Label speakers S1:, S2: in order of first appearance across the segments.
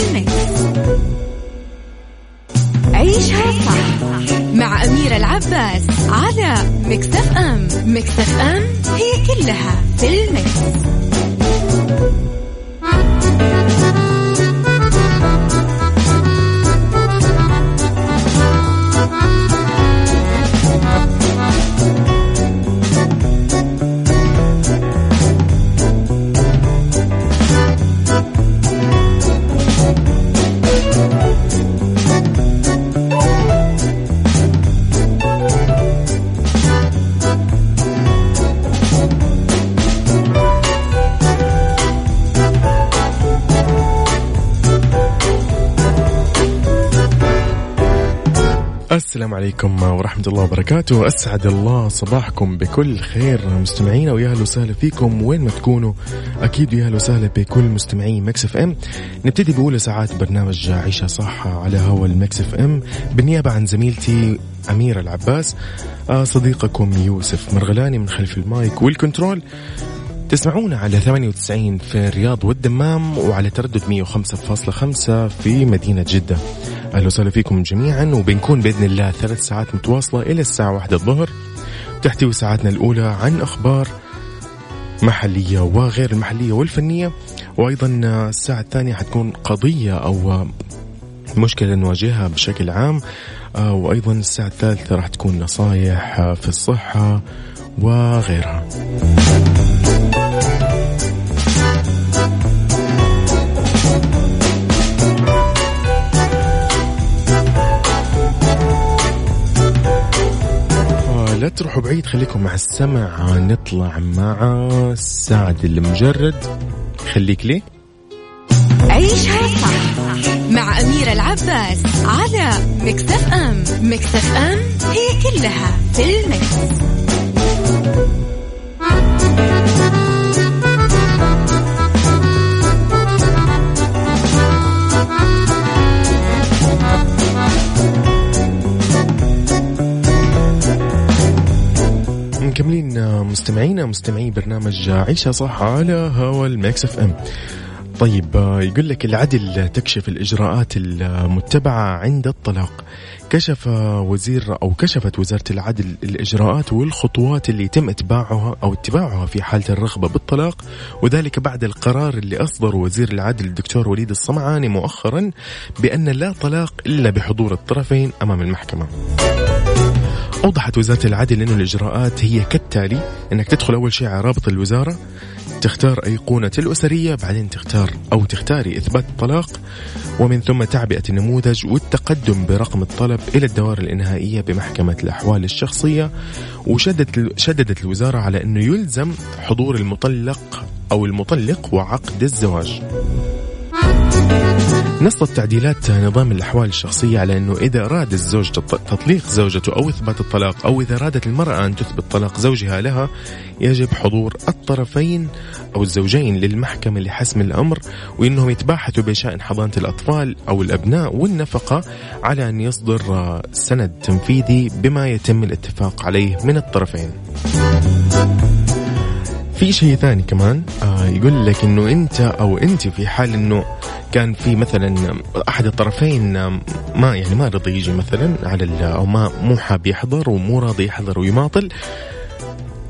S1: كلها
S2: السلام عليكم ورحمة الله وبركاته. أسعد الله صباحكم بكل خير. مستمعينا ويا أهلا وسهلا فيكم. وين ما تكونوا أكيد ويا أهلا وسهلا بكل مستمعي Mix FM. نبتدي بأولى ساعات برنامج عيشها صح على هوا ال Mix FM. بالنيابة عن زميلتي أميرة العباس آه، صديقكم يوسف مرغلاني من خلف ال mic وال control. تسمعونا على 98 في الرياض والدمام وعلى تردد 105.5 في مدينة جدة. أهلا وسهلا فيكم جميعا وبنكون بإذن الله ثلاث ساعات متواصلة إلى الساعة واحدة الظهر. تحتوي ساعاتنا الأولى عن أخبار محلية وغير المحلية والفنية. وأيضا الساعة الثانية حتكون قضية أو مشكلة نواجهها بشكل عام. وأيضا الساعة الثالثة راح تكون نصايح في الصحة وغيرها. لا تروحوا بعيد خليكم مع السمع نطلع مع سعد المجرد. خليك ليه
S1: عيشها صح مع أميرة العباس على مكتف أم. مكتف أم هي كلها في المكس.
S2: مكملين مستمعينا مستمعي برنامج عيشها صح على هوا ال Mix FM. طيب يقول لك العدل تكشف الإجراءات المتبعة عند الطلاق. كشف وزير أو كشفت وزارة العدل الإجراءات والخطوات اللي يتم اتباعها أو اتباعها في حالة الرغبة بالطلاق وذلك بعد القرار اللي أصدر وزير العدل الدكتور وليد الصمعاني مؤخرا بأن لا طلاق إلا بحضور الطرفين أمام المحكمة. أوضحت وزارة العدل أن الإجراءات هي كالتالي أنك تدخل أول شيء على رابط الوزارة تختار أيقونة الأسرية بعدين تختار أو تختاري إثبات الطلاق ومن ثم تعبئة النموذج والتقدم برقم الطلب إلى الدوائر الإنهائية بمحكمة الأحوال الشخصية وشددت شددت الوزارة على أنه يلزم حضور المطلق أو المطلق وعقد الزواج. نصت تعديلات نظام الأحوال الشخصية على أنه إذا أراد الزوج تطليق زوجته أو إثبات الطلاق أو إذا أرادت المرأة أن تثبت طلاق زوجها لها يجب حضور الطرفين أو الزوجين للمحكمة لحسم الأمر وأنهم يتباحثوا بشأن حضانة الأطفال أو الأبناء والنفقة على أن يصدر سند تنفيذي بما يتم الاتفاق عليه من الطرفين. في شيء ثاني كمان آه يقول لك إنه أنت أو أنت في حال إنه كان في مثلا أحد الطرفين ما يعني ما رضي يجي مثلا على أو ما مو حاب يحضر ومو راضي يحضر ويماطل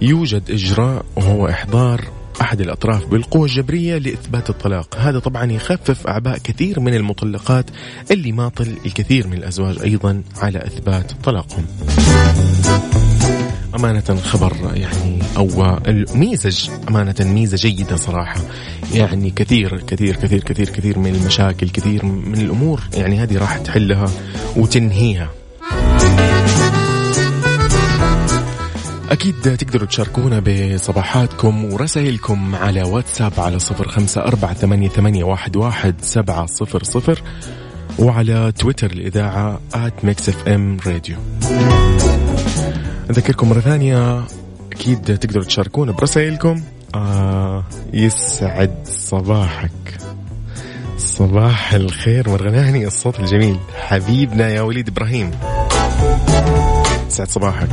S2: يوجد إجراء وهو إحضار أحد الأطراف بالقوة الجبرية لإثبات الطلاق، هذا طبعا يخفف أعباء كثير من المطلقات اللي ماطل الكثير من الأزواج أيضا على إثبات طلاقهم. أمانة خبر يعني أو الميزج أمانة ميزة جيدة صراحة. يعني كثير كثير كثير كثير كثير من المشاكل كثير من الأمور يعني هذه راح تحلها وتنهيها. أكيد تقدروا تشاركونا بصباحاتكم ورسائلكم على واتساب على صفر خمسة أربعة ثمانية, ثمانية واحد, واحد سبعة صفر صفر وعلى تويتر الإذاعة at Mix FM Radio أذكركم مرة ثانية. أكيد تقدروا تشاركونا برسائلكم. آه يسعد صباحك. صباح الخير. مرغلاني الصوت الجميل. حبيبنا يا وليد إبراهيم. سعد صباحك.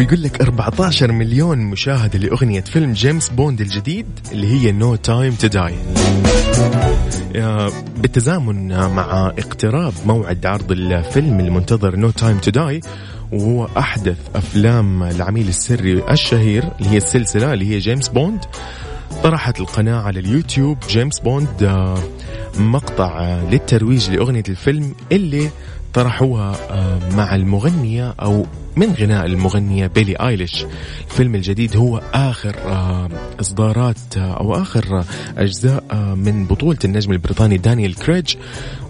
S2: ويقول لك 14 مليون مشاهدة لأغنية فيلم جيمس بوند الجديد اللي هي No Time to Die بالتزامن مع اقتراب موعد عرض الفيلم المنتظر No Time to Die وهو أحدث أفلام العميل السري الشهير اللي هي السلسلة اللي هي جيمس بوند. طرحت القناة على اليوتيوب جيمس بوند آه، مقطع للترويج لأغنية الفيلم اللي طرحوها آه، مع المغنية أو من غناء المغنية بيلي آيليش. الفيلم الجديد هو آخر آه، إصدارات آه، أو آخر أجزاء من بطولة النجم البريطاني دانيال كريج.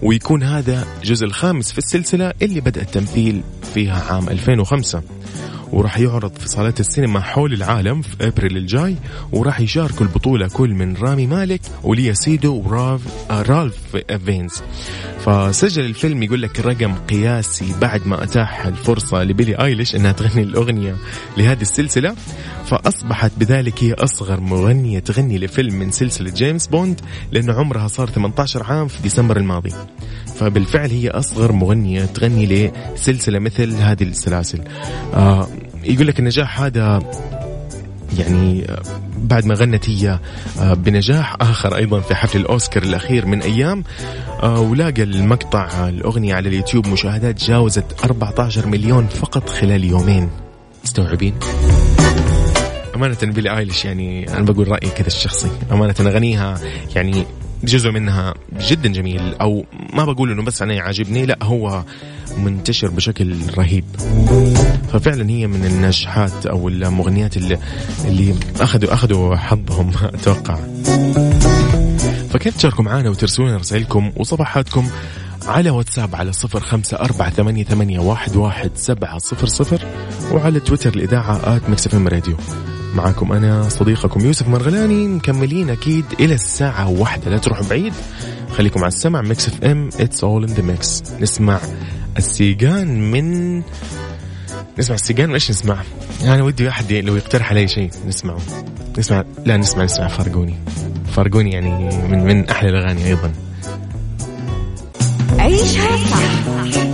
S2: ويكون هذا الجزء الخامس في السلسلة اللي بدأ التمثيل فيها عام 2005 وراح يعرض في صالات السينما حول العالم في أبريل الجاي وراح يشاركوا البطولة كل من رامي مالك وليا سيدو وراف آه رالف فينز فسجل الفيلم يقول لك رقم قياسي بعد ما أتاح الفرصة لبيلي أيليش إنها تغني الأغنية لهذه السلسلة. فأصبحت بذلك هي أصغر مغنية تغني لفيلم من سلسلة جيمس بوند لأنه عمرها صار 18 عام في ديسمبر الماضي. فبالفعل هي أصغر مغنية تغني لسلسلة مثل هذه السلاسل. آه يقول لك النجاح هذا يعني آه، بعد ما غنت هي آه، بنجاح آخر أيضا في حفل الأوسكار الأخير من أيام. آه، ولاقى المقطع الأغنية على اليوتيوب مشاهدات جاوزت 14 مليون فقط خلال يومين. مستوعبين؟ أمانة بيلي آيليش يعني أنا بقول رأيي كذا الشخصي. أمانة أغنيها يعني جزء منها جدا جميل أو ما بقول إنه بس أنا عاجبني لا هو منتشر بشكل رهيب. ففعلا هي من الناجحات أو المغنيات اللي اللي اخذوا أخذوا حظهم أتوقع. فكيف تشاركوا معنا وترسلون رسائلكم وصباحاتكم على واتساب على صفر خمسة أربعة ثمانية, ثمانية واحد, واحد سبعة صفر صفر وعلى تويتر الإذاعة at Radio. معكم أنا صديقكم يوسف مرغلاني مكملين أكيد إلى الساعة واحدة. لا تروحوا بعيد خليكم على السمع Mix FM it's all in the mix نسمع السيجان من نسمع السيجان وإيش نسمع؟ يعني ودي أحد لو يقترح علي شيء نسمعه. نسمع لا نسمع نسمع فارقوني فارقوني يعني من من أحلى الأغاني أيضا.
S1: عيشها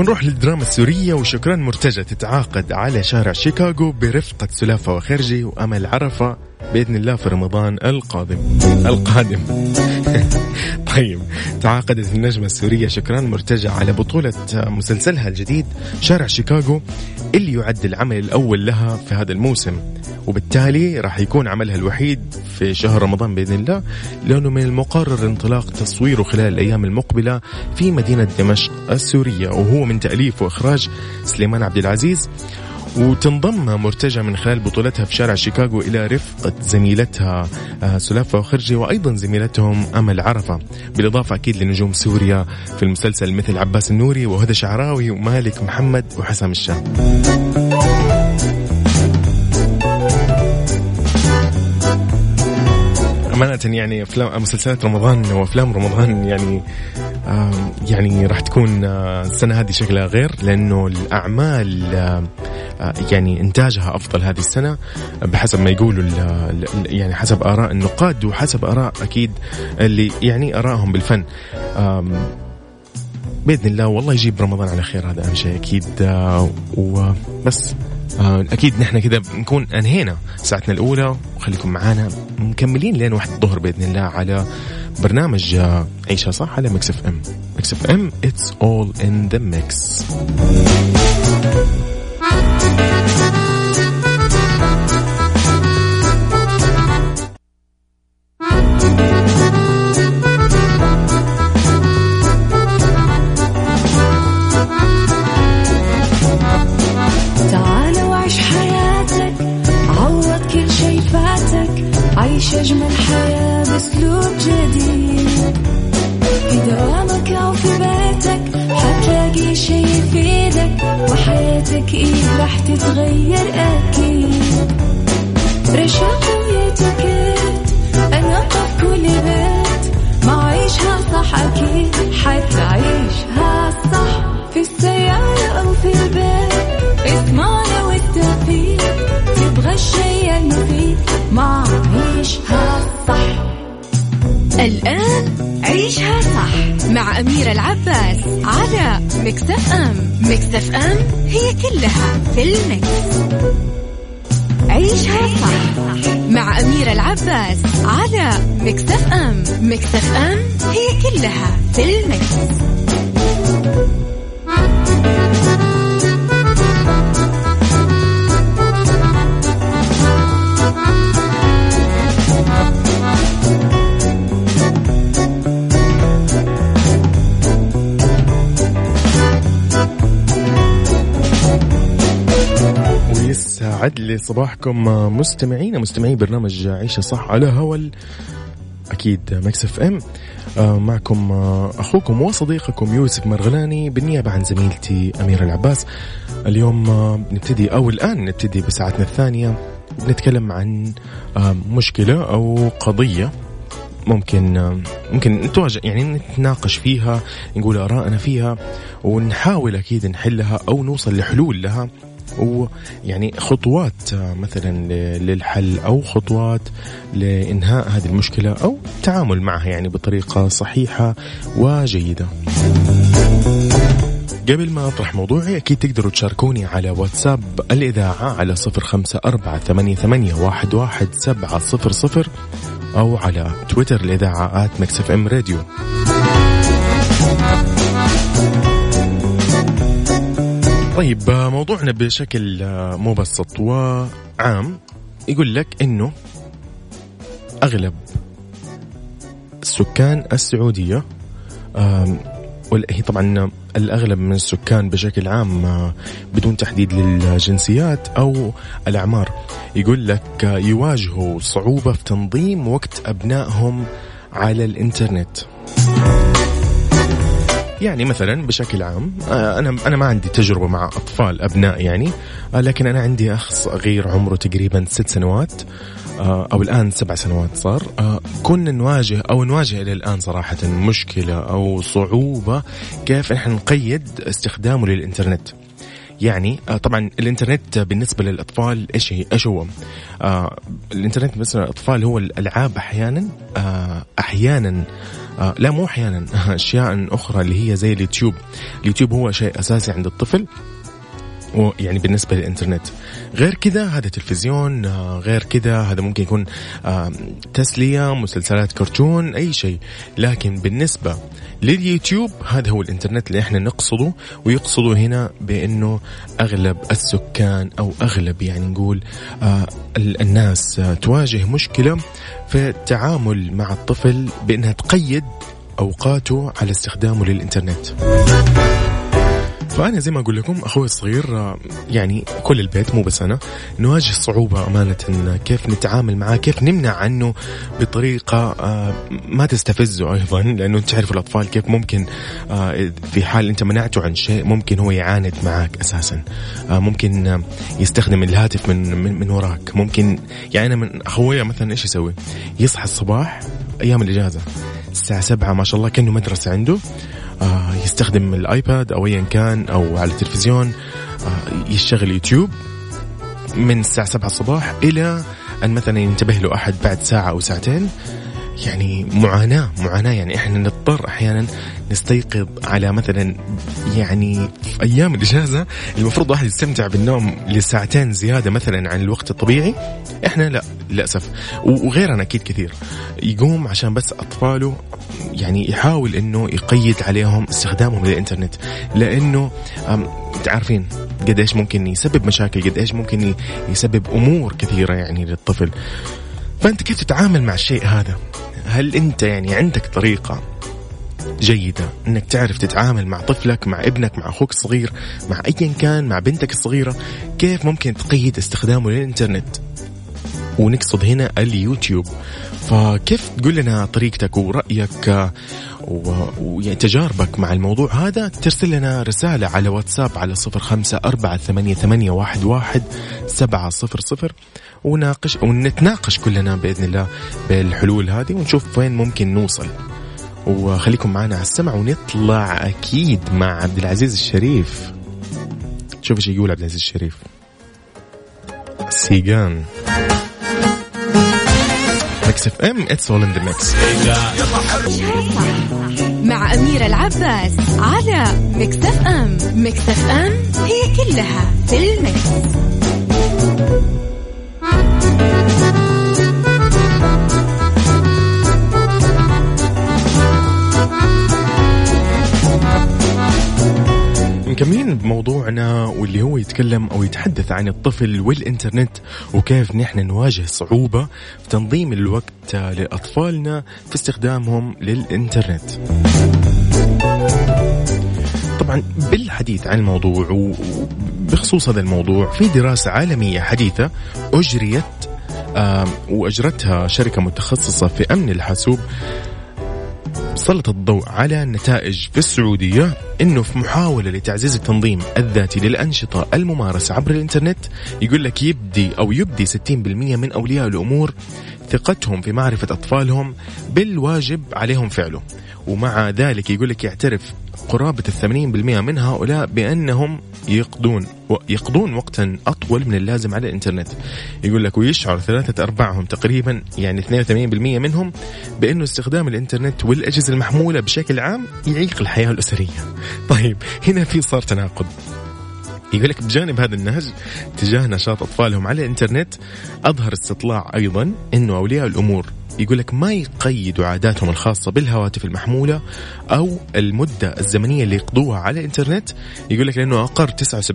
S2: ونروح للدراما السورية وشكرا مرتجى تتعاقد على شارع شيكاغو برفقة سلافة وخرجي وأمل عرفة. بإذن الله في رمضان القادم. القادم. طيب تعاقدت النجمة السورية شكران مرتجى على بطولة مسلسلها الجديد شارع شيكاغو اللي يعد العمل الأول لها في هذا الموسم. وبالتالي راح يكون عملها الوحيد في شهر رمضان بإذن الله لأنه من المقرر انطلاق تصويره خلال الأيام المقبلة في مدينة دمشق السورية وهو من تأليف وإخراج سليمان عبد العزيز. وتنضم مرتجى من خلال بطولتها في شارع شيكاغو إلى رفقة زميلتها آه، سلافة وخرجي وأيضا زميلتهم أمل عرفة. بالإضافة أكيد لنجوم سوريا في المسلسل مثل عباس النوري وهدى شعراوي ومالك محمد وحسام الشام أمانة يعني أفلام مسلسلات رمضان وأفلام رمضان يعني يعني راح تكون آه، السنة هذه شكلها غير لأنه الأعمال آه، آه، يعني إنتاجها أفضل هذه السنة بحسب ما يقولوا يعني حسب آراء النقاد وحسب آراء أكيد اللي يعني آرائهم بالفن. بإذن الله والله يجيب رمضان على خير هذا أهم شيء أكيد. وبس أكيد نحن كذا نكون أنهينا ساعتنا الأولى وخليكم معانا مكملين لين واحد الظهر بإذن الله على برنامج عيشها صح على Mix FM. Mix FM it's all in the mix في المكس. عيشها صح مع أميرة العباس على مكتف أم مكتف أم يسعد لي صباحكم مستمعين مستمعين برنامج عيشها صح على هوا. أكيد Mix FM. آه، معكم آه، أخوكم وصديقكم يوسف مرغلاني بالنيابة عن زميلتي أميرة العباس. اليوم آه، نبتدي أو الآن نبتدي بساعتنا الثانية بنتكلم عن مشكلة أو قضية ممكن ممكن نتواجه يعني نتناقش فيها نقول آرائنا فيها ونحاول أكيد نحلها أو نوصل لحلول لها. ويعني خطوات مثلا للحل أو خطوات لإنهاء هذه المشكلة أو التعامل معها يعني بطريقة صحيحة وجيدة. قبل ما أطرح موضوعي أكيد تقدروا تشاركوني على واتساب الإذاعة على صفر خمسة أربعة ثمانية, ثمانية واحد, واحد سبعة صفر صفر أو على تويتر الإذاعة at Mix FM Radio طيب موضوعنا بشكل مبسط وعام يقول لك إنه أغلب السكان السعودية هي طبعا الأغلب من السكان بشكل عام بدون تحديد للجنسيات أو الأعمار. يقول لك يواجهوا صعوبة في تنظيم وقت أبنائهم على الإنترنت. يعني مثلا بشكل عام آه، أنا أنا ما عندي تجربة مع أطفال أبناء يعني آه، لكن أنا عندي أخ صغير عمره تقريبا ست سنوات آه، أو الآن سبع سنوات صار كنا نواجه أو نواجه إلى الآن صراحة مشكلة أو صعوبة كيف إحنا نقيد استخدامه للإنترنت. يعني طبعا الإنترنت بالنسبة للأطفال إيش هي؟ إيش هو؟ آه الإنترنت بالنسبة للأطفال هو الألعاب أحيانا آه أحيانا آه لا مو أحيانا أشياء أخرى اللي هي زي اليوتيوب. اليوتيوب هو شيء أساسي عند الطفل يعني بالنسبة للإنترنت. غير كذا هذا تلفزيون آه، غير كذا هذا ممكن يكون آه، تسلية مسلسلات كرتون أي شيء. لكن بالنسبة لليوتيوب. هذا هو الإنترنت اللي إحنا نقصده ويقصده هنا بأنه أغلب السكان أو أغلب يعني نقول آه، الناس تواجه مشكلة في التعامل مع الطفل بأنها تقيد أوقاته على استخدامه للإنترنت. فأنا زي ما أقول لكم أخوي الصغير آه، يعني كل البيت مو بس أنا نواجه صعوبة أمانة كيف نتعامل معاه كيف نمنع عنه بطريقة آه، ما تستفزه أيضا لأنه تعرف الأطفال كيف ممكن آه، في حال أنت منعته عن شيء ممكن هو يعاند معك أساسا. ممكن يستخدم الهاتف من من, من وراك. ممكن يعني أنا من أخويا مثلا إيش يسوي؟ يصحى الصباح أيام الإجازة الساعة سبعة ما شاء الله كأنه مدرسة عنده. آه يستخدم الآيباد أو ايا كان أو على التلفزيون آه يشتغل يوتيوب من الساعة سبعة الصباح إلى أن مثلا ينتبه له أحد بعد ساعة أو ساعتين. يعني معاناة معاناة. يعني إحنا نضطر أحيانا نستيقظ على مثلا يعني في أيام الإجازة المفروض واحد يستمتع بالنوم لساعتين زيادة مثلا عن الوقت الطبيعي. إحنا لا للأسف. وغيرنا أكيد كثير. يقوم عشان بس أطفاله يعني يحاول إنه يقيد عليهم استخدامهم للإنترنت. لأنه تعرفين قد إيش ممكن يسبب مشاكل قد إيش ممكن يسبب أمور كثيرة يعني للطفل. فأنت كيف تتعامل مع الشيء هذا؟ هل أنت يعني عندك طريقة جيدة. إنك تعرف تتعامل مع طفلك مع ابنك مع أخوك الصغير مع ايا كان مع بنتك الصغيرة كيف ممكن تقيد استخدامه للإنترنت؟ ونقصد هنا اليوتيوب. فكيف تقول لنا طريقتك ورأيك وتجاربك مع الموضوع؟ هذا ترسل لنا رسالة على واتساب على صفر خمسة أربعة ثمانية, ثمانية واحد, واحد سبعة صفر صفر وناقش ونتناقش كلنا بإذن الله بالحلول هذه ونشوف وين ممكن نوصل. وخليكم معنا على السمع ونطلع أكيد مع عبد العزيز الشريف. شوف إيش يقول عبد العزيز الشريف. سيجان. Mix FM it's all in the mix
S1: مع أميرة العباس على Mix FM. Mix FM هي كلها في الميكس.
S2: مكملين بموضوعنا واللي هو يتكلم أو يتحدث عن الطفل والإنترنت وكيف نحن نواجه صعوبة في تنظيم الوقت لأطفالنا في استخدامهم للإنترنت. طبعا بالحديث عن الموضوع وبخصوص هذا الموضوع في دراسة عالمية حديثة أجريت وأجرتها شركة متخصصة في أمن الحاسوب سلط الضوء على نتائج في السعودية إنه في محاولة لتعزيز التنظيم الذاتي للأنشطة الممارسة عبر الإنترنت يقول لك يبدي أو يبدي 60% من أولياء الأمور ثقتهم في معرفة أطفالهم بالواجب عليهم فعله. ومع ذلك يقول لك يعترف قرابة الثمانين بالمئة من هؤلاء بأنهم يقضون يقضون وقتا أطول من اللازم على الإنترنت. يقول لك ويشعر ثلاثة أرباعهم تقريبا يعني 82% منهم بأنه استخدام الإنترنت والأجهزة المحمولة بشكل عام يعيق الحياة الأسرية. طيب هنا في صار تناقض. يقول لك بجانب هذا النهج تجاه نشاط أطفالهم على الإنترنت أظهر استطلاع أيضا إنه أولياء الأمور يقول لك ما يقيدوا عاداتهم الخاصة بالهواتف المحمولة أو المدة الزمنية اللي يقضوها على الإنترنت. يقول لك لأنه أقر 79%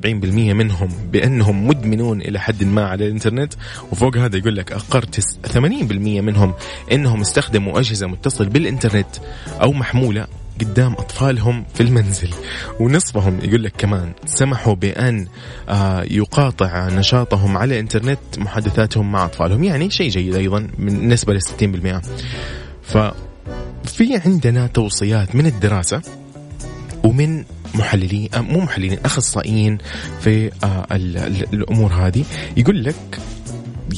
S2: منهم بأنهم مدمنون إلى حد ما على الإنترنت وفوق هذا يقول لك أقر 80% منهم أنهم استخدموا أجهزة متصل بالإنترنت أو محمولة قدام أطفالهم في المنزل. ونصفهم يقول لك كمان سمحوا بأن آه، يقاطع نشاطهم على الإنترنت محادثاتهم مع أطفالهم. يعني شيء جيد أيضا بالنسبة ل 60% ففي عندنا توصيات من الدراسة ومن محللين آه، مو محللين أخصائيين في آه، الأمور هذه. يقول لك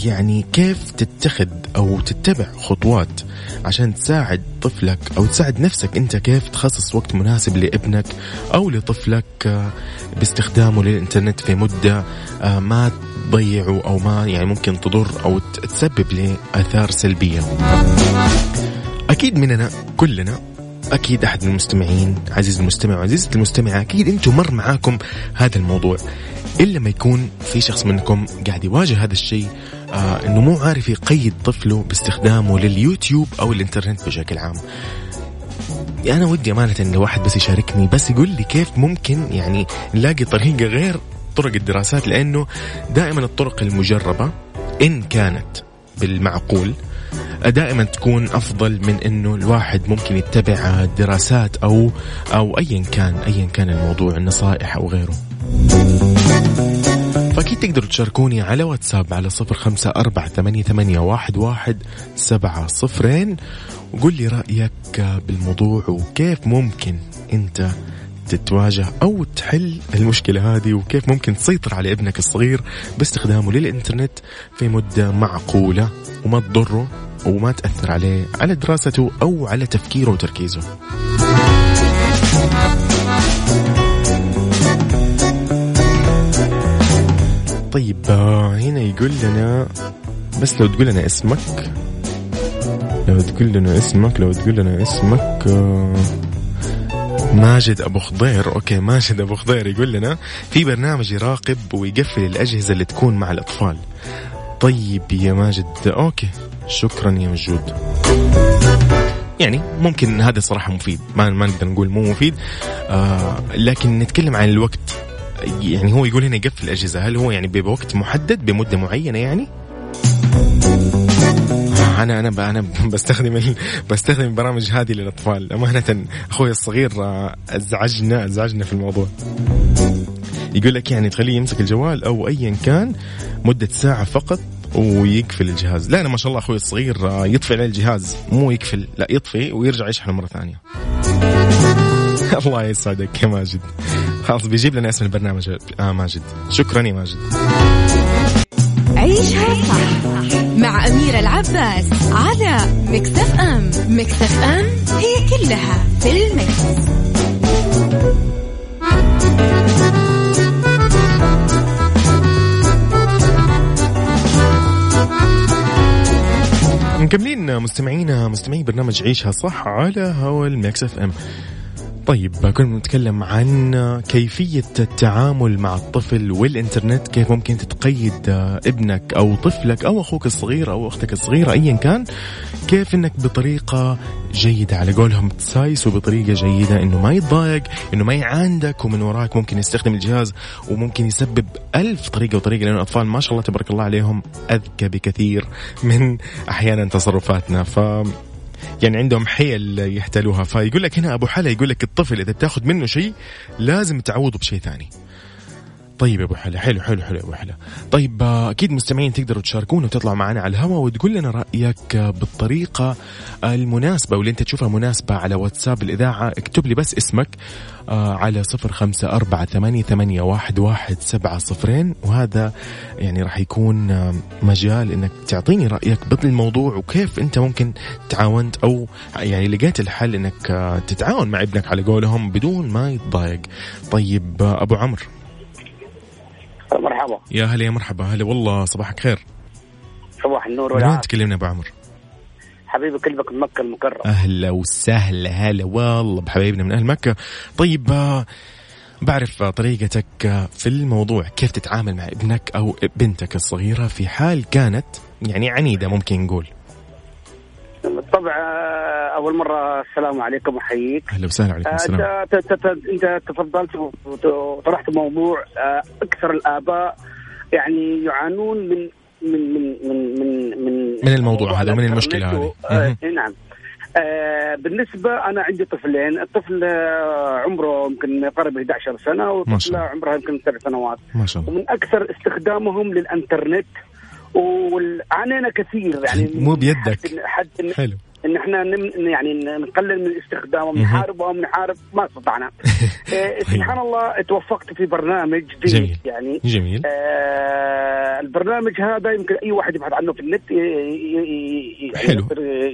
S2: يعني كيف تتخذ أو تتبع خطوات عشان تساعد طفلك أو تساعد نفسك أنت كيف تخصص وقت مناسب لابنك أو لطفلك آه، باستخدامه للإنترنت في مدة آه، ما تضيعه أو ما يعني ممكن تضر أو تسبب لاثار سلبية. أكيد مننا كلنا أكيد أحد المستمعين عزيز المستمع وعزيزة المستمعة أكيد أنتم مر معاكم هذا الموضوع. إلا ما يكون في شخص منكم قاعد يواجه هذا الشيء آه إنه مو عارف يقيد طفله باستخدامه لليوتيوب أو الإنترنت بشكل عام. أنا ودي أمانة إن الواحد بس يشاركني بس يقول لي كيف ممكن يعني نلاقي طريقة غير طرق الدراسات لأنه دائما الطرق المجربة إن كانت بالمعقول دائما تكون أفضل من إنه الواحد ممكن يتبع دراسات أو أو ايا كان ايا كان الموضوع النصائح أو غيره. فأكيد تقدروا تشاركوني على واتساب على صفر خمسة أربعة ثمانية, ثمانية واحد, واحد سبعة صفرين وقول لي رأيك بالموضوع وكيف ممكن أنت تتواجه أو تحل المشكلة هذه وكيف ممكن تسيطر على ابنك الصغير باستخدامه للإنترنت في مدة معقولة وما تضره وما تأثر عليه على دراسته أو على تفكيره وتركيزه. طيب هنا يقول لنا بس لو تقول لنا اسمك لو تقول لنا اسمك لو تقول لنا اسمك آه، ماجد أبو خضير. okay ماجد أبو خضير يقول لنا في برنامج يراقب ويقفل الأجهزة اللي تكون مع الأطفال. طيب يا ماجد okay شكرا يا مجود يعني ممكن هذا صراحة مفيد. ما ما نقدر نقول مو مفيد. آه لكن نتكلم عن الوقت. يعني هو يقول هنا يقفل الأجهزة. هل هو يعني بوقت محدد بمدة معينة يعني؟ أنا أنا أنا بستخدم. بستخدم البرامج هذه للأطفال. أمانة أخوي الصغير آه، ازعجنا أزعجنا في الموضوع. يقول لك يعني تخليه يمسك الجوال أو ايا كان مدة ساعة فقط ويقفل الجهاز. لا أنا ما شاء الله أخوي الصغير آه، يطفي عليه الجهاز. مو يقفل لا يطفي ويرجع يشحنه مرة ثانية. الله يسعدك يا ماجد. خلاص بيجيب لنا اسم البرنامج. آه ماجد. شكرا يا ماجد.
S1: عيشها صح مع أميرة العباس على Mix FM Mix FM it's all in the mix.
S2: مكملين مستمعينا مستمعي برنامج عيشها صح على هوا ال Mix FM طيب كنا نتكلم عن كيفية التعامل مع الطفل والإنترنت كيف ممكن تتقيد ابنك أو طفلك أو أخوك الصغير أو أختك الصغيرة أيا كان كيف أنك بطريقة جيدة؟ على قولهم تسايس وبطريقة جيدة أنه ما يتضايق أنه ما يعاندك ومن وراك ممكن يستخدم الجهاز وممكن يسبب ألف طريقة وطريقة لأن الأطفال ما شاء الله تبارك الله عليهم أذكى بكثير من أحيانا تصرفاتنا. ف يعني عندهم حيل يحتلوها. فيقول لك هنا أبو حلا يقول لك الطفل إذا تاخذ منه شيء لازم تعوضه بشيء ثاني. طيب يا أبو حلا حلو حلو حلو يا أبو حلا. طيب آه، أكيد مستمعين تقدروا تشاركونا وتطلعوا معنا على الهواء وتقول لنا رأيك آه، بالطريقة المناسبة واللي أنت تشوفها مناسبة على واتساب الإذاعة. اكتب لي بس اسمك آه، على صفر خمسة أربعة ثمانية, ثمانية واحد, واحد سبعة صفرين. وهذا يعني راح يكون مجال إنك تعطيني رأيك بالموضوع وكيف أنت ممكن تعاونت أو يعني لقيت الحل إنك تتعاون مع ابنك على قولهم بدون ما يتضايق. طيب أبو عمرو.
S3: مرحبا.
S2: يا هلا يا مرحبا. هلا والله صباحك خير.
S3: صباح النور
S2: من وين تكلمنا أبو عمرو؟
S3: حبيبي كلبك من مكة المكرمة.
S2: أهلا وسهلا. هلا والله بحبايبنا من أهل مكة. طيب آه، بعرف طريقتك في الموضوع كيف تتعامل مع ابنك أو بنتك الصغيرة في حال كانت يعني عنيدة ممكن نقول.
S3: آه، أول مرة السلام عليكم وأحييك.
S2: أهلا وسهلا عليكم السلام.
S3: آه، أنت تفضلت وطرحت موضوع آه، أكثر الآباء يعني يعانون من من من من من من,
S2: من الموضوع هذا من المشكلة هذه.
S3: آه نعم. آه بالنسبة أنا عندي طفلين. الطفل عمره يمكن يقرب 11 سنة والطفلة عمرها يمكن سبع سنوات.
S2: ما شاء الله.
S3: ومن أكثر استخدامهم للإنترنت وعانينا كثير. يعني
S2: مو بيدك. حد
S3: حلو. إن إحنا يعني نقلل من استخدامه نحاربهم نحارب ما استطعنا. آه سبحان الله توفقت في برنامج
S2: جميل.
S3: يعني.
S2: جميل.
S3: آه البرنامج هذا يمكن أي واحد يبحث عنه في النت يعني
S2: حلو.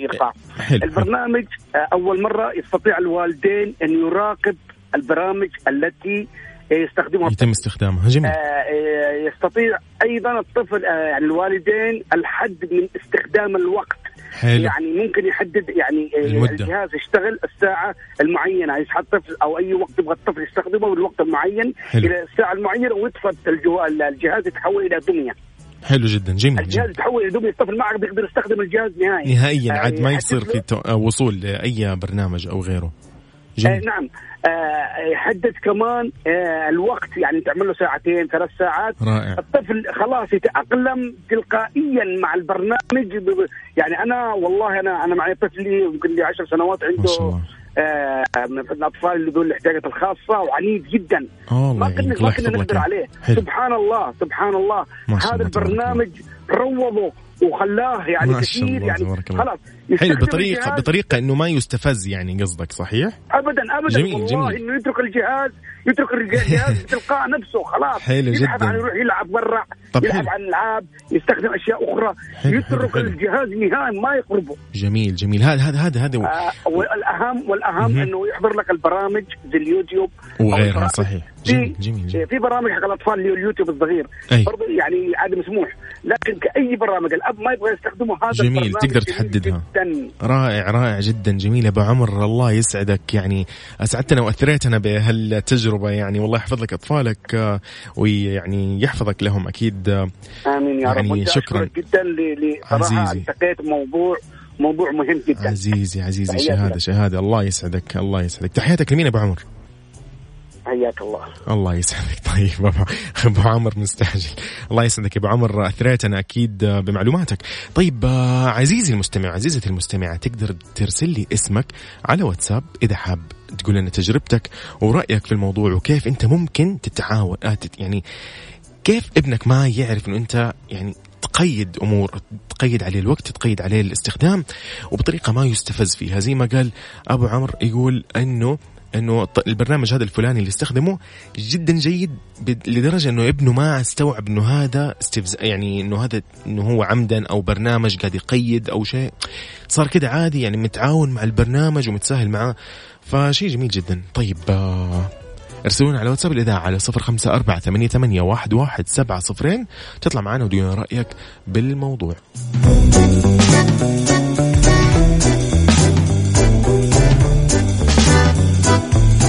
S3: يرفع
S2: حلو.
S3: البرنامج آه أول مرة يستطيع الوالدين أن يراقب البرامج التي يستخدمها.
S2: يتم استخدامها. جميل.
S3: آه يستطيع أيضا الطفل آه يعني الوالدين الحد من استخدام الوقت.
S2: حلو.
S3: يعني ممكن يحدد يعني
S2: المدة.
S3: الجهاز يشتغل الساعة المعينة يصحى الطفل أو أي وقت يبغى الطفل يستخدمه بالوقت المعين
S2: حلو.
S3: إلى الساعة المعينة ويطفى الجهاز يتحول إلى دمية
S2: حلو جدا جميل
S3: الجهاز يتحول إلى دمية الطفل ما عاد يقدر يستخدم الجهاز نهائيا
S2: نهائيا عاد ما يصير في وصول لأي برنامج أو غيره
S3: جميل. آه نعم. آه يحدد كمان آه الوقت يعني تعمل له ساعتين ثلاث ساعات.
S2: رائع.
S3: الطفل خلاص يتأقلم تلقائيا مع البرنامج. يعني أنا والله أنا أنا معي طفلي يمكن لي 10 سنوات عنده.
S2: ما شاء الله.
S3: آه من الأطفال اللي ذو الاحتياجات الخاصة وعنيد جدا.
S2: ما
S3: كنا ما كنا نقدر عليه.
S2: حلو.
S3: سبحان الله سبحان الله. هذا البرنامج روضه. وخلاه يعني كثير يعني خلاص
S2: حلو بطريقه بطريقة إنه ما يستفز يعني قصدك صحيح؟
S3: ابدا ابدا
S2: جميل،
S3: والله
S2: جميل.
S3: إنه يترك الجهاز يترك الجهاز تلقاء نفسه خلاص
S2: حلو
S3: يبحث
S2: جداً.
S3: عن يروح يلعب برا يلعب
S2: حلو.
S3: عن ألعاب يستخدم أشياء أخرى
S2: حلو،
S3: يترك
S2: حلو،.
S3: الجهاز نهائي ما يقربه
S2: جميل جميل هذا هذا هذا هذا
S3: آه والاهم
S2: والأهم.
S3: إنه يحضر لك البرامج زي اليوتيوب
S2: وغيرها. صحيح جميل جميل, جميل.
S3: في برامج حق الأطفال اليوتيوب الصغير. برضه يعني عاد مسموح لكن كأي برامج الأب ما يبغى يستخدمه هذا
S2: جميل، تقدر تحددها.
S3: جدا.
S2: رائع رائع جدا جميل. أبو عمر الله يسعدك. يعني أسعدتنا وأثريتنا بهالتجربة. يعني والله يحفظ لك أطفالك آه، ويعني يحفظك لهم أكيد. آه،
S3: آمين يا
S2: يعني
S3: رب
S2: شكراً.
S3: جدا ل-. التقيت موضوع موضوع مهم جدا.
S2: عزيزي عزيزي.
S3: شهادة.
S2: شهادة. الله يسعدك الله يسعدك. تحياتك لمين أبو عمر؟
S3: حياك الله.
S2: الله يسعدك. طيب أبو عمر مستعجل. الله يسعدك أبو عمر. أثريتنا أكيد بمعلوماتك. طيب آه، عزيزي المستمع عزيزتي المستمعة تقدر ترسل لي اسمك على واتساب إذا حاب تقول لنا تجربتك ورأيك في الموضوع وكيف أنت ممكن تتعاون آه، يعني كيف ابنك ما يعرف إنه أنت يعني تقيد أمور تقيد عليه الوقت تقيد عليه الاستخدام وبطريقة ما يستفز فيها. زي ما قال أبو عمرو يقول إنه إنه البرنامج هذا الفلاني اللي استخدمه جدا جيد لدرجة إنه ابنه ما استوعب إنه هذا استفزاء يعني إنه هذا إنه هو عمدا أو برنامج قاعد يقيد أو شيء. صار كده عادي يعني متعاون مع البرنامج ومتساهل معاه. فشيء جميل جدا. طيب آه ارسلونا على واتساب الإذاعة على صفر خمسة أربعة ثمانية, ثمانية واحد, واحد سبعة صفرين. تطلع معنا ودينا رأيك بالموضوع.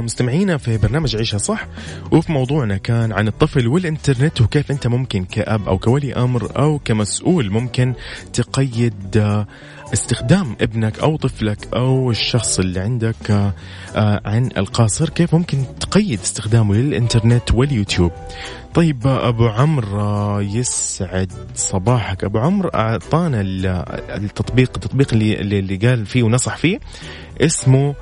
S2: مستمعينا في برنامج عيشها صح وفي موضوعنا كان عن الطفل والإنترنت وكيف أنت ممكن كأب أو كولي أمر أو كمسؤول ممكن تقيد آه، استخدام ابنك أو طفلك أو الشخص اللي عندك آه، آه، عن القاصر كيف ممكن تقيد استخدامه للإنترنت واليوتيوب. طيب أبو عمرو يسعد صباحك. أبو عمرو أعطانا ال- التطبيق التطبيق اللي اللي قال فيه ونصح فيه اسمه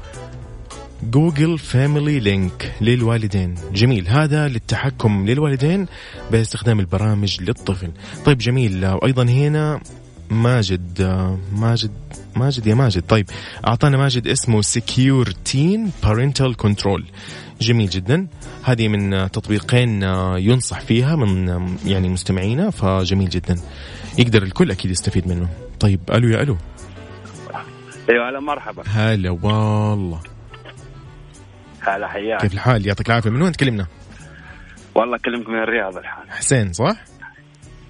S2: Google Family Link للوالدين. جميل. هذا للتحكم للوالدين باستخدام البرامج للطفل. طيب جميل. وأيضا هنا ماجد ماجد ماجد يا ماجد. طيب أعطانا ماجد اسمه SecureTeen Parental Control جميل جدا. هذه من تطبيقين ينصح فيها من يعني مستمعينا فجميل جدا. يقدر الكل أكيد يستفيد منه. طيب ألو يا ألو.
S4: أيوه هلا مرحبا.
S2: هلا والله.
S4: هلا حياك.
S2: كيف الحال؟ يعطيك العافية. من وين تكلمنا؟
S4: والله اكلمك من الرياض الحين.
S2: حسين صح؟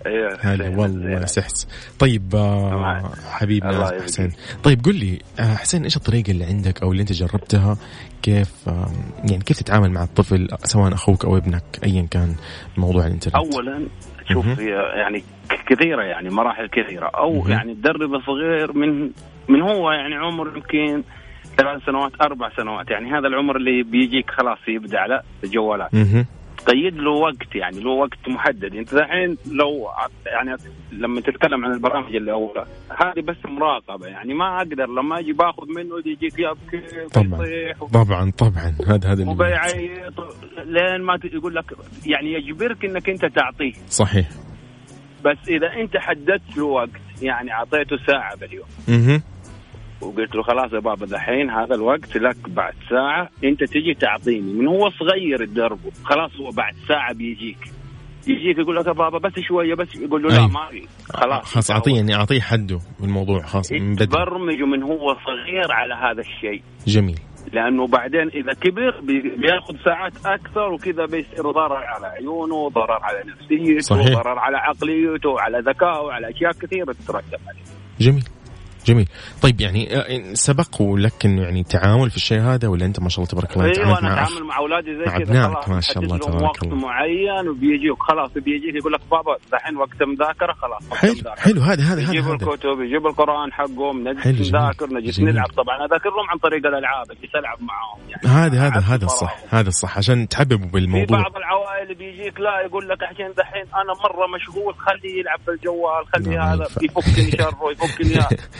S4: أيوه
S2: هلا. والله سحس. طيب آه حبيبنا. حسين. طيب قل لي آه حسين إيش الطريقة اللي عندك أو اللي أنت جربتها؟ كيف آه يعني كيف تتعامل مع الطفل سواء أخوك أو ابنك ايا كان موضوع الإنترنت؟
S4: اولا شوف يعني كثيرة يعني مراحل كثيرة.
S2: أو.
S4: يعني تدرب الصغير من من هو يعني عمر يمكن ثلاث سنوات أربع سنوات. يعني هذا العمر اللي بيجيك خلاص يبدأ على الجوالات قيد له وقت يعني له وقت محدد. انت الحين لو يعني لما تتكلم عن البرامج اللي اولها هذه بس مراقبة. يعني ما أقدر لما أجي باخذ منه يجيك يبكي
S2: طبعاً.
S4: ويصيح
S2: طبعا طبعا. هذا هذا
S4: وبيعيط لين ما يقول لك يعني يجبرك إنك أنت تعطيه.
S2: صحيح.
S4: بس إذا أنت حددت له وقت يعني أعطيته ساعة باليوم.
S2: أها
S4: وقلت له خلاص يا بابا دحين هذا الوقت لك بعد ساعة أنت تجي تعطيني. من هو صغير تدربه خلاص هو بعد ساعة بيجيك. يجيك يقول لك يا بابا بس شوية بس يقول له لا
S2: أيوة.
S4: ما في. خلاص
S2: خلاص أعطيه يعني أعطيه حده بالموضوع خلاص من بدري.
S4: تبرمجه من هو صغير على هذا الشيء.
S2: جميل.
S4: لأنه بعدين إذا كبر بي- بيأخذ ساعات أكثر وكذا بيصير ضرر على عيونه ضرر على نفسيته
S2: صحيح.
S4: ضرر على عقليته على ذكائه على أشياء كثيرة تترتب عليه.
S2: جميل. جميل طيب يعني آه، سبق ولك انه يعني تعامل في الشيء هذا ولا أنت ما شاء الله تبارك الله تعاملت
S4: أنا
S2: مع؟
S4: أتعامل مع أولادي زي
S2: مع
S4: كذا
S2: أبنائك
S4: خلاص
S2: ما شاء الله تبارك
S4: وقت
S2: الله.
S4: معين وبيجيك خلاص بيجيك يقول لك بابا دحين وقت مذاكرة خلاص وقت
S2: حلو
S4: مذاكرة.
S2: حلو هذا هذا هذا,
S4: يجيب. الكتب يجيب القرآن حقهم نجلس. نذاكر نجلس. نلعب طبعا أذاكر لهم عن طريق الألعاب اللي تلعب معاهم يعني
S2: هذا هذا هذا. الصح هذا الصح عشان تحببوا
S4: في
S2: بالموضوع
S4: بعض العوائل بيجيك لا يقول لك عشان دحين أنا مرة مشغول خليه يلعب بالجوال خليه
S2: ما
S4: هذا. يفكني شره يفكني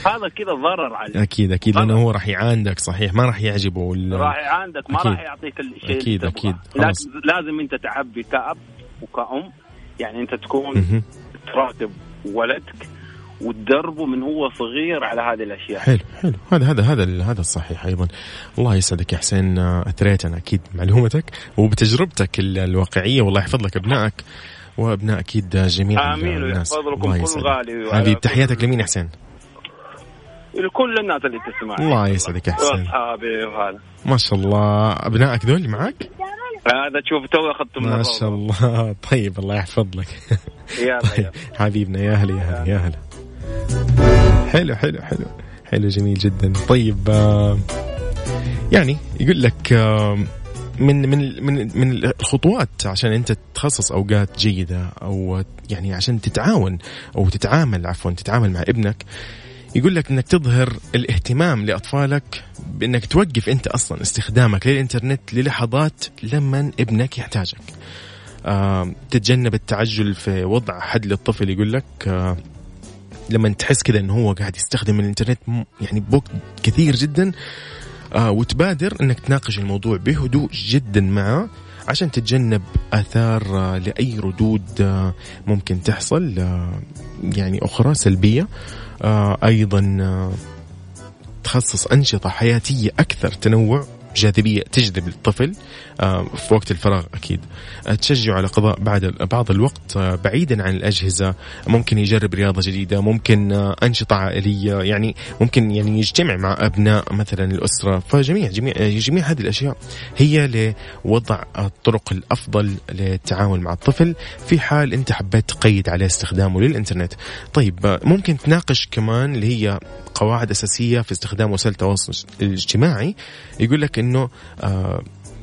S4: هذا كذا ضرر عليه
S2: أكيد
S4: أكيد.
S2: لأنه هو راح يعاندك صحيح ما راح يعجبه وال-
S4: راح عندك ما. راح يعطيك الشيء اللي.
S2: أكيد. خلاص.
S4: لازم لازم أنت تعبي كأب وكأم يعني أنت تكون. تراقب ولدك وتدربه من هو صغير على هذه الأشياء.
S2: حلو حلو. هذا هذا هذا هذا الصحيح أيضا. الله يسعدك يا حسين. اثريتنا أكيد معلومتك وبتجربتك ال- الواقعية. والله يحفظ لك أبنائك وأبناء أكيد جميع
S4: آمين
S2: الناس.
S4: ويحفظ لكم كل. غالي كل-
S2: تحياتك لمين يا حسين؟
S4: لكل الناس اللي تسمع
S2: الله يسعدك يا حسين.
S4: واصحابي وهذا
S2: ما شاء الله. أبنائك ذول معك
S4: هذا تشوف تو اخذته من
S2: ما. شاء الله. طيب الله يحفظ لك.
S4: يلا يلا
S2: حبيبنا يا هلا يا هلا يا هلا حلو حلو حلو حلو جميل جدا طيب آه، يعني يقول لك آه، من من من من الخطوات عشان أنت تخصص أوقات جيدة أو يعني عشان تتعاون أو تتعامل عفوا تتعامل مع ابنك يقول لك إنك تظهر الاهتمام لأطفالك بإنك توقف أنت أصلا استخدامك للإنترنت للحظات لما ابنك يحتاجك. آه تتجنب التعجل في وضع حد للطفل يقول لك لما تحس كذا إنه هو قاعد يستخدم الإنترنت يعني بوقت كثير جدا آه وتبادر إنك تناقش الموضوع بهدوء جدا معه عشان تتجنب آثار آه لأي ردود آه ممكن تحصل آه يعني أخرى سلبية. آه أيضا آه تخصص أنشطة حياتية أكثر تنوع. جاذبية تجذب الطفل آه، في وقت الفراغ أكيد. آه، تشجعه على قضاء بعد بعض الوقت آه، بعيدا عن الأجهزة. ممكن يجرب رياضة جديدة ممكن أنشطة عائلية يعني ممكن يعني يجتمع مع أبناء مثلا الأسرة. فجميع جميع جميع هذه الأشياء هي لوضع الطرق الأفضل للتعامل مع الطفل في حال أنت حبيت تقيد عليه استخدامه للإنترنت. طيب ممكن تناقش كمان اللي هي قواعد أساسية في استخدام وسائل التواصل الاجتماعي. يقول لك إنه آه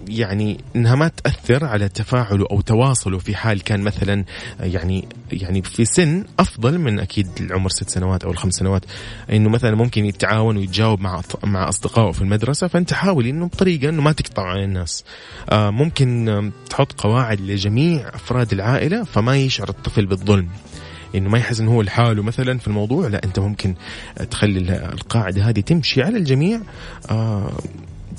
S2: يعني إنها ما تأثر على تفاعله أو تواصله في حال كان مثلا يعني يعني في سن أفضل من أكيد العمر ست سنوات أو الخمس سنوات. إنه مثلا ممكن يتعاون ويتجاوب مع مع أصدقائه في المدرسة فأنت حاول إنه بطريقة إنه ما تقطع عن الناس. آه ممكن تحط قواعد لجميع أفراد العائلة فما يشعر الطفل بالظلم. إنه ما يحس انه هو لحاله مثلا في الموضوع لا أنت ممكن تخلي القاعدة هذه تمشي على الجميع آه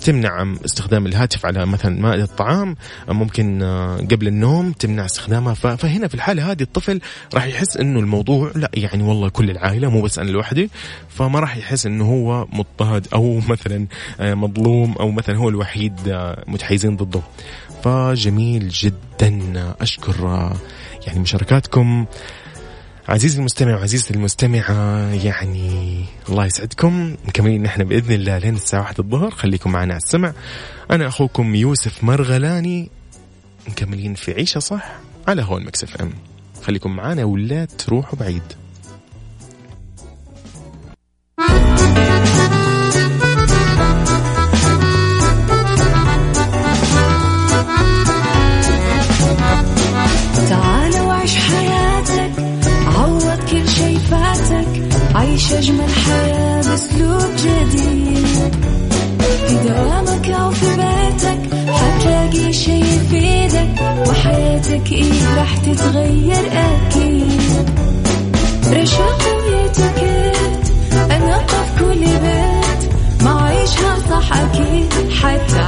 S2: تمنع استخدام الهاتف على مثلا مائدة الطعام ممكن آه، قبل النوم تمنع استخدامها. فهنا في الحالة هذه الطفل راح يحس إنه الموضوع لا يعني والله كل العائلة مو بس أنا لوحدي فما راح يحس إنه هو مضطهد أو مثلا آه، مظلوم أو مثلا هو الوحيد متحيزين ضده. فجميل جدا أشكر يعني مشاركاتكم. عزيزي المستمع وعزيزتي المستمعة يعني الله يسعدكم. مكملين نحن بإذن الله لين الساعة واحدة الظهر. خليكم معنا على السمع. أنا أخوكم يوسف مرغلاني. مكملين في عيشة صح على هون مكسف أم. خليكم معنا ولا تروحوا بعيد.
S5: عيش أجمل حياة بأسلوب جديد. في دوامك أو في بيتك حتلاقي شي يفيدك وحياتك إيه راح تتغير أكيد. رشاق ويتوكيت أنا في كل بيت ما عيشها صح أكيد حتعيشها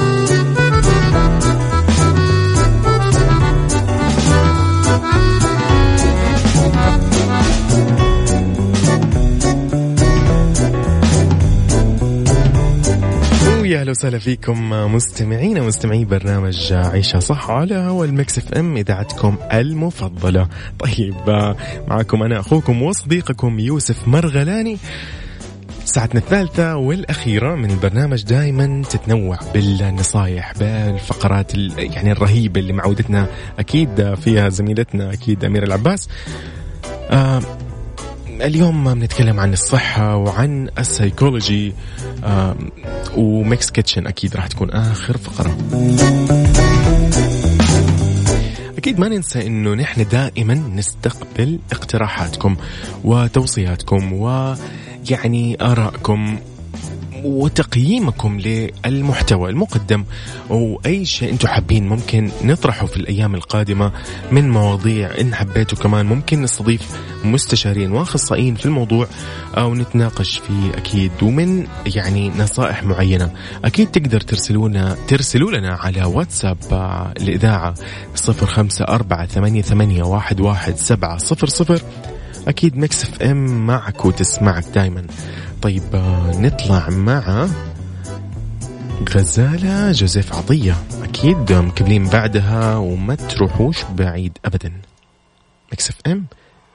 S2: أهلا وسهلا فيكم مستمعينا مستمعي برنامج عيشها صح على هوا ال Mix FM إذاعتكم المفضلة. طيب معكم أنا أخوكم وصديقكم يوسف مرغلاني. ساعتنا الثالثة والأخيرة من البرنامج دائما تتنوع بالنصايح بالفقرات يعني الرهيبة اللي معودتنا أكيد فيها زميلتنا أكيد أميرة العباس آه اليوم بنتكلم عن الصحة وعن السيكولوجي و Mix Kitchen أكيد راح تكون آخر فقرة. أكيد ما ننسى أنه نحن دائما نستقبل اقتراحاتكم وتوصياتكم ويعني آرائكم وتقييمكم للمحتوى المقدم أو اي شيء أنتم حابين ممكن نطرحه في الأيام القادمة من مواضيع إن حبيتوا كمان ممكن نستضيف مستشارين وأخصائيين في الموضوع أو نتناقش فيه أكيد ومن يعني نصائح معينة. أكيد تقدر ترسلونا ترسلوا لنا على واتساب الإذاعة صفر خمسة أربعة ثمانية, ثمانية واحد, واحد سبعة صفر صفر. أكيد Mix FM معك وتسمعك دائما طيب آه، نطلع مع غزالة جوزيف عطية. أكيد مكملين بعدها وما تروحوش بعيد أبدا. Mix FM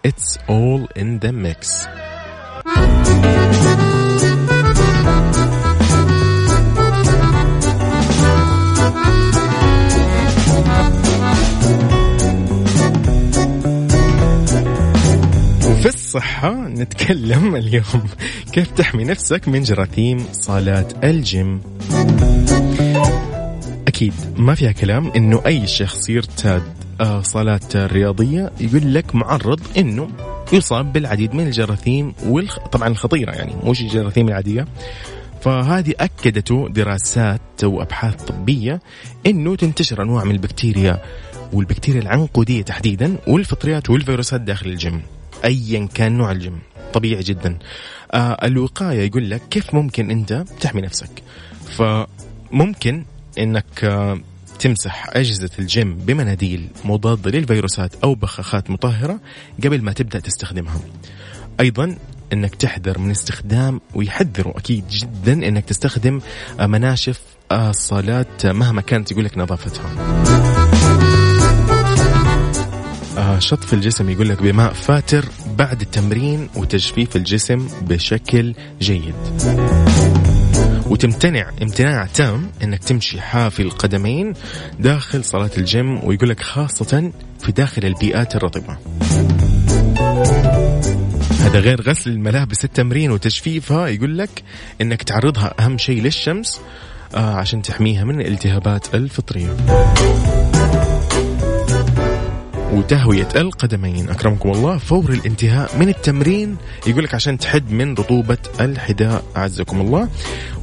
S2: It's all in the mix. الصحة نتكلم اليوم. كيف تحمي نفسك من جراثيم صالات الجيم؟ أكيد ما فيها كلام إنه أي شخص يرتاد آه، صالات رياضية يقول لك معرض إنه يصاب بالعديد من الجراثيم والخ... طبعا الخطيرة يعني مش الجراثيم العادية. فهذه أكدته دراسات وأبحاث طبية أنه تنتشر أنواع من البكتيريا والبكتيريا العنقودية تحديدا والفطريات والفيروسات داخل الجيم. ايا كان نوع الجيم. طبيعي جدا. آه الوقاية يقول لك كيف ممكن أنت تحمي نفسك. فممكن إنك آه تمسح أجهزة الجيم بمناديل مضادة للفيروسات أو بخاخات مطهرة قبل ما تبدأ تستخدمها. أيضا أنك تحذر من استخدام ويحذروا أكيد جدا أنك تستخدم آه، مناشف الصالات مهما كانت يقول لك نظافتها. آه شطف الجسم يقول لك بماء فاتر بعد التمرين وتجفيف الجسم بشكل جيد. وتمتنع امتناع تام إنك تمشي حافي القدمين داخل صلاة الجيم ويقول لك خاصة في داخل البيئات الرطبة. هذا غير غسل الملابس التمرين وتجفيفها يقول لك إنك تعرضها أهم شيء للشمس آه عشان تحميها من الالتهابات الفطرية. وتهوية القدمين. أكرمكم الله فور الانتهاء من التمرين. يقول لك عشان تحد من رطوبة الحذاء أعزكم الله.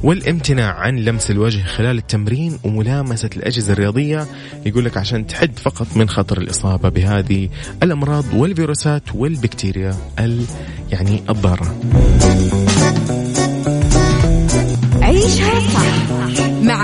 S2: والامتناع عن لمس الوجه خلال التمرين وملامسة الأجهزة الرياضية. يقول لك عشان تحد فقط من خطر الإصابة بهذه الأمراض والفيروسات والبكتيريا يعني الضارة.
S1: عيشها صح.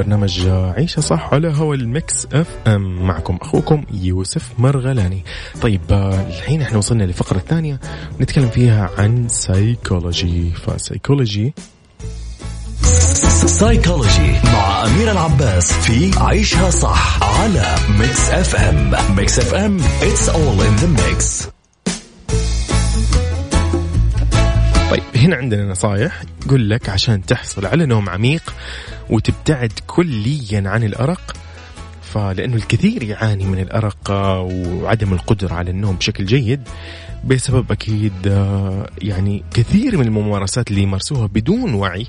S2: برنامج عيشها صح على هوا ال Mix FM. معكم أخوكم يوسف مرغلاني. طيب الحين إحنا وصلنا للفقرة الثانية. نتكلم فيها عن psychology ف
S6: psychology psychology مع أميرة العباس في عيشها صح على Mix FM Mix FM it's all in the mix.
S2: طيب هنا عندنا نصايح. يقول لك عشان تحصل على نوم عميق وتبتعد كليا عن الأرق فلأنه الكثير يعاني من الأرق وعدم القدرة على النوم بشكل جيد بسبب أكيد يعني كثير من الممارسات اللي يمارسوها بدون وعي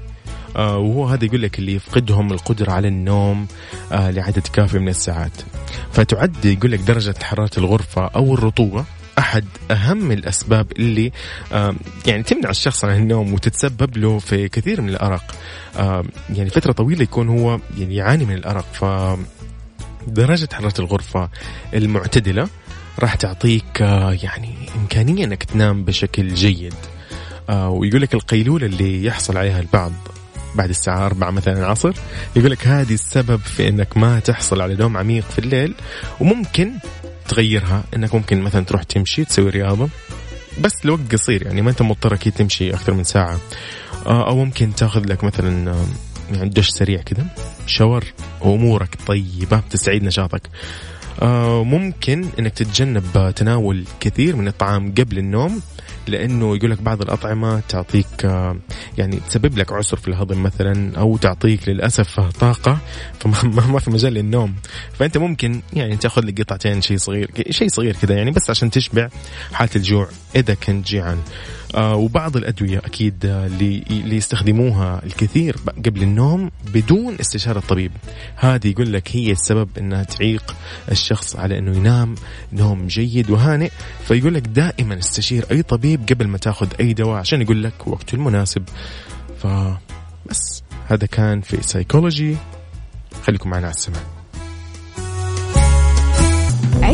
S2: آه وهو هذا يقول لك اللي يفقدهم القدرة على النوم آه لعدد كافي من الساعات. فتعد يقول لك درجة حرارة الغرفة أو الرطوبة أحد أهم الأسباب اللي يعني تمنع الشخص عن النوم وتتسبب له في كثير من الأرق. يعني فترة طويلة يكون هو يعني يعاني من الأرق. ف درجة حرارة الغرفة المعتدلة راح تعطيك آه، يعني إمكانية أنك تنام بشكل جيد. آه، ويقول لك القيلولة اللي يحصل عليها البعض بعد الساعة أربعة مثلا العصر يقول لك هذه السبب في أنك ما تحصل على نوم عميق في الليل وممكن تغيرها أنك ممكن مثلا تروح تمشي تسوي رياضة بس لوقت قصير يعني ما أنت مضطر أكيد تمشي أكثر من ساعة. آه، أو ممكن تأخذ لك مثلا يعني دش سريع كذا شاور وامورك طيبه تستعيد نشاطك. ممكن إنك تتجنب تناول كثير من الطعام قبل النوم لأنه يقول لك بعض الأطعمة تعطيك آه يعني تسبب لك عسر في الهضم مثلا أو تعطيك للأسف طاقة فما ما في مجال للنوم. فأنت ممكن يعني تأخذ لك قطعتين شيء صغير شيء صغير كذا يعني بس عشان تشبع حالة الجوع إذا كنت جيعان. آه وبعض الأدوية أكيد آه، اللي, اللي يستخدموها الكثير قبل النوم بدون استشارة الطبيب. هذه يقول لك هي السبب أنها تعيق الشخص على أنه ينام نوم جيد وهانئ. فيقول لك دائما استشير أي طبيب قبل ما تأخذ أي دواء عشان يقول لك وقته المناسب. فبس هذا كان في سايكولوجي خليكم معنا على السماء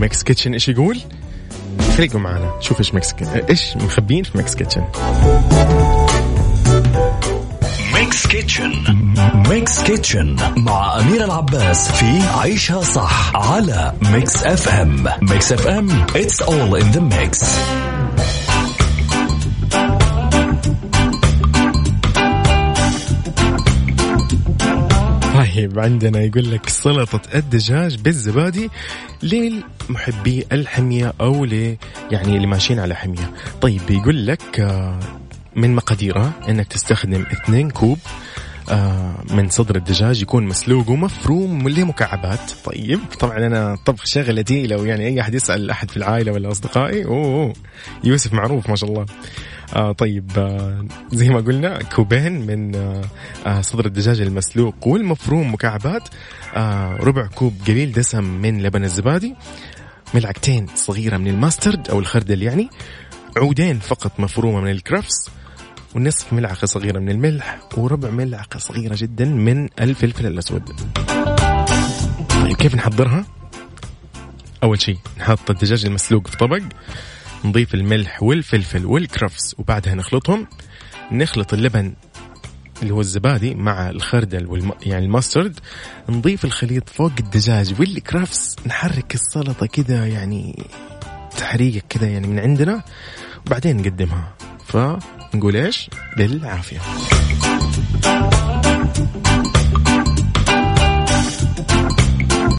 S2: Mix Kitchen. إيش يقول؟ خليكم معنا. شوف إيش Mix إيش مخبين في Mix Kitchen؟
S6: Mix Kitchen. Mix Kitchen مع أميرة العباس في عيشها صح على Mix FM. Mix FM it's all in the mix.
S2: طيب عندنا يقول لك سلطة الدجاج بالزبادي للمحبي الحمية أو ل يعني اللي ماشيين على حمية. طيب يقول لك آه، من مقاديرها أنك تستخدم 2 كوب آه، من صدر الدجاج يكون مسلوق ومفروم لمكعبات. طيب طبعا أنا طبخ شغلتي لو يعني أي أحد يسأل أحد في العائلة ولا اصدقائي أوه. يوسف معروف ما شاء الله. آه طيب آه زي ما قلنا كوبين من آه آه صدر الدجاج المسلوق والمفروم مكعبات آه ربع كوب قليل دسم من لبن الزبادي ملعقتين صغيرة من ال mustard أو الخردل يعني عودين فقط مفرومة من الكرفس ونصف ملعقة صغيرة من الملح وربع ملعقة صغيرة جدا من الفلفل الأسود طيب كيف نحضرها؟ أول شيء نحط الدجاج المسلوق في طبق نضيف الملح والفلفل والكرفس وبعدها نخلطهم. نخلط اللبن اللي هو الزبادي مع الخردل والم... يعني الماسترد. نضيف الخليط فوق الدجاج والكرفس. نحرك السلطة كذا يعني تحريقة كذا يعني من عندنا. وبعدين نقدمها. فنقول إيش؟ بالعافية.